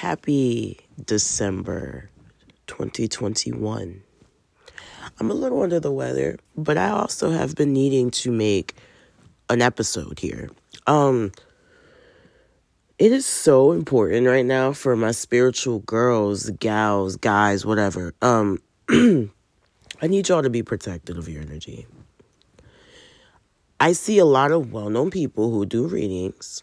Happy December 2021. I'm a little under the weather, but I also have been needing to make an episode here. Um it is so important right now for my spiritual girls, gals, guys, whatever. Um I need y'all to be protected of your energy. I see a lot of well-known people who do readings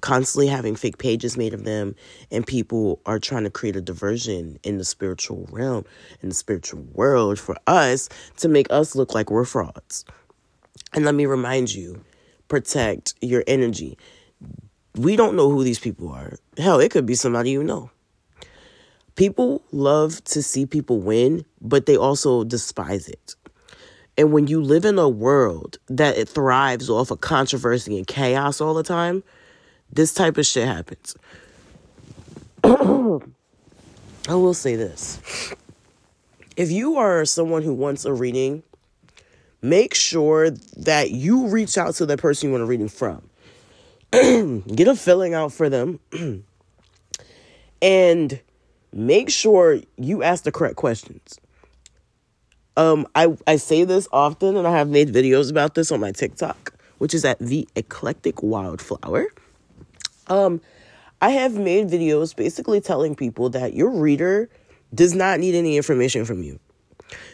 constantly having fake pages made of them and people are trying to create a diversion in the spiritual realm in the spiritual world for us to make us look like we're frauds. And let me remind you protect your energy. We don't know who these people are. Hell it could be somebody you know. People love to see people win but they also despise it. And when you live in a world that it thrives off of controversy and chaos all the time this type of shit happens. I will say this. If you are someone who wants a reading, make sure that you reach out to the person you want a reading from. Get a filling out for them. and make sure you ask the correct questions. Um, I, I say this often, and I have made videos about this on my TikTok, which is at the eclectic wildflower. Um, I have made videos basically telling people that your reader does not need any information from you.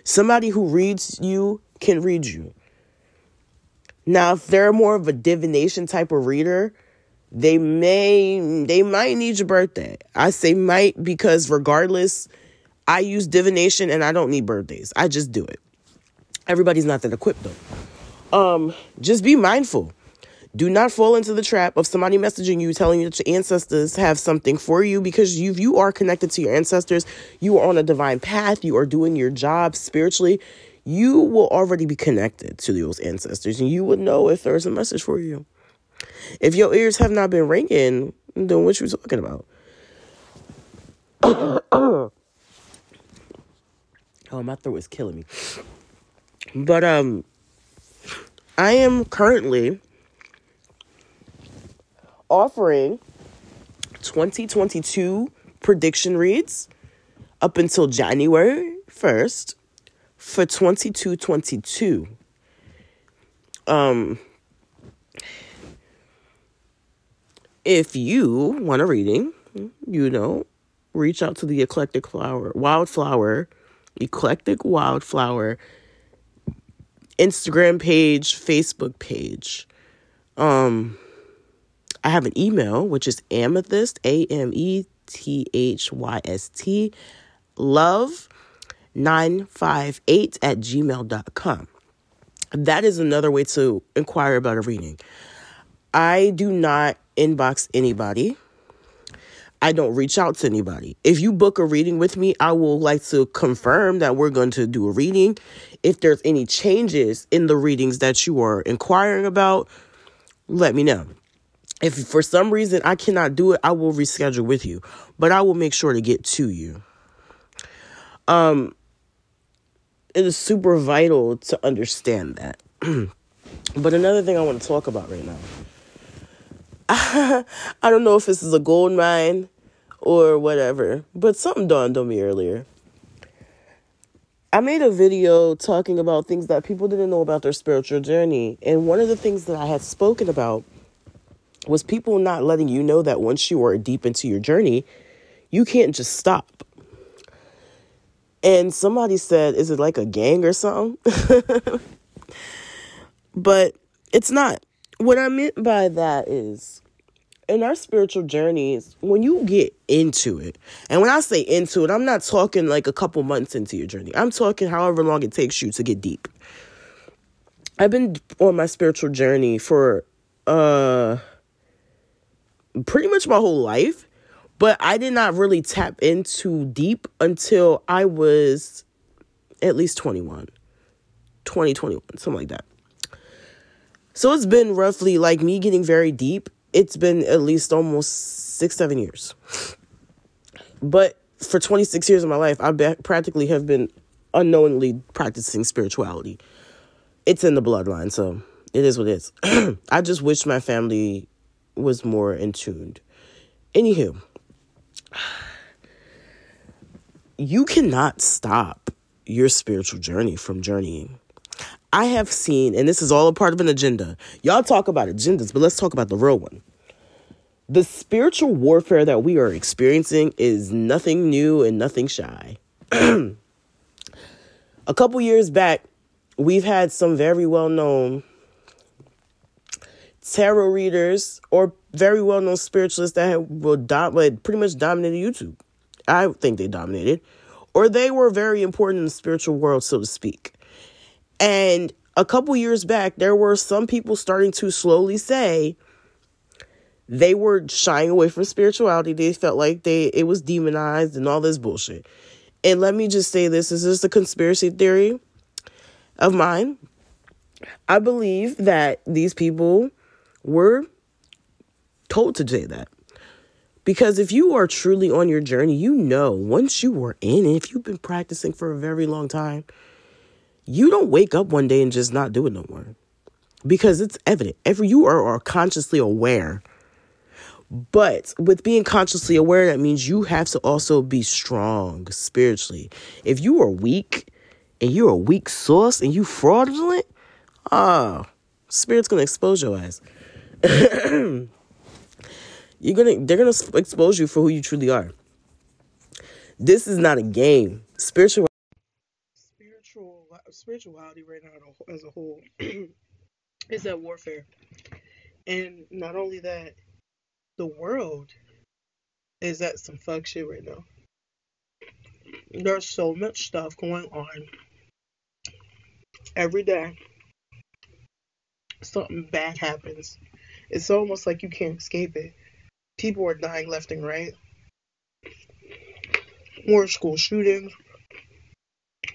Somebody who reads you can read you. Now, if they're more of a divination type of reader, they may they might need your birthday. I say might because regardless, I use divination and I don't need birthdays. I just do it. Everybody's not that equipped though. Um, just be mindful. Do not fall into the trap of somebody messaging you telling you that your ancestors have something for you because you you are connected to your ancestors. You are on a divine path. You are doing your job spiritually. You will already be connected to those ancestors and you would know if there's a message for you. If your ears have not been ringing, then what you talking about? oh, my throat is killing me. But um I am currently offering 2022 prediction reads up until January 1st for 2222. Um, if you want a reading, you know, reach out to the eclectic flower, wildflower, eclectic wildflower Instagram page, Facebook page. Um, I have an email, which is amethyst, A M E T H Y S T, love 958 at gmail.com. That is another way to inquire about a reading. I do not inbox anybody. I don't reach out to anybody. If you book a reading with me, I will like to confirm that we're going to do a reading. If there's any changes in the readings that you are inquiring about, let me know. If for some reason I cannot do it, I will reschedule with you, but I will make sure to get to you. Um, it is super vital to understand that. but another thing I want to talk about right now. I don't know if this is a gold mine or whatever, but something dawned on me earlier. I made a video talking about things that people didn't know about their spiritual journey. And one of the things that I had spoken about was people not letting you know that once you are deep into your journey, you can't just stop. And somebody said, Is it like a gang or something? but it's not. What I meant by that is in our spiritual journeys, when you get into it, and when I say into it, I'm not talking like a couple months into your journey, I'm talking however long it takes you to get deep. I've been on my spiritual journey for uh pretty much my whole life, but I did not really tap into deep until I was at least 21, 2021, something like that. So it's been roughly like me getting very deep. It's been at least almost six, seven years. But for 26 years of my life, I practically have been unknowingly practicing spirituality. It's in the bloodline, so it is what it is. I just wish my family was more in tuned. Anywho, you cannot stop your spiritual journey from journeying. I have seen, and this is all a part of an agenda. Y'all talk about agendas, but let's talk about the real one. The spiritual warfare that we are experiencing is nothing new and nothing shy. a couple years back, we've had some very well known tarot readers or very well known spiritualists that have, will dom- pretty much dominated YouTube. I think they dominated, or they were very important in the spiritual world, so to speak. And a couple years back, there were some people starting to slowly say they were shying away from spirituality. They felt like they it was demonized and all this bullshit. And let me just say this: this is this a conspiracy theory of mine? I believe that these people were told to say that. Because if you are truly on your journey, you know once you were in if you've been practicing for a very long time, you don't wake up one day and just not do it no more. Because it's evident. Every you are, are consciously aware. But with being consciously aware, that means you have to also be strong spiritually. If you are weak and you're a weak source and you fraudulent, ah, oh, spirit's gonna expose your ass. you're gonna they're gonna expose you for who you truly are. This is not a game. Spiritual spiritual spirituality right now as a whole is that warfare. And not only that, the world is at some fuck shit right now. There's so much stuff going on every day. Something bad happens. It's almost like you can't escape it. People are dying left and right. More school shootings,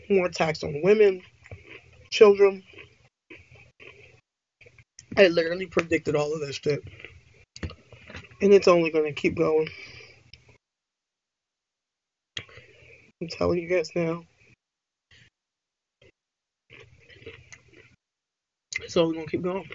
more attacks on women, children. I literally predicted all of this shit. And it's only going to keep going. I'm telling you guys now. It's only going to keep going.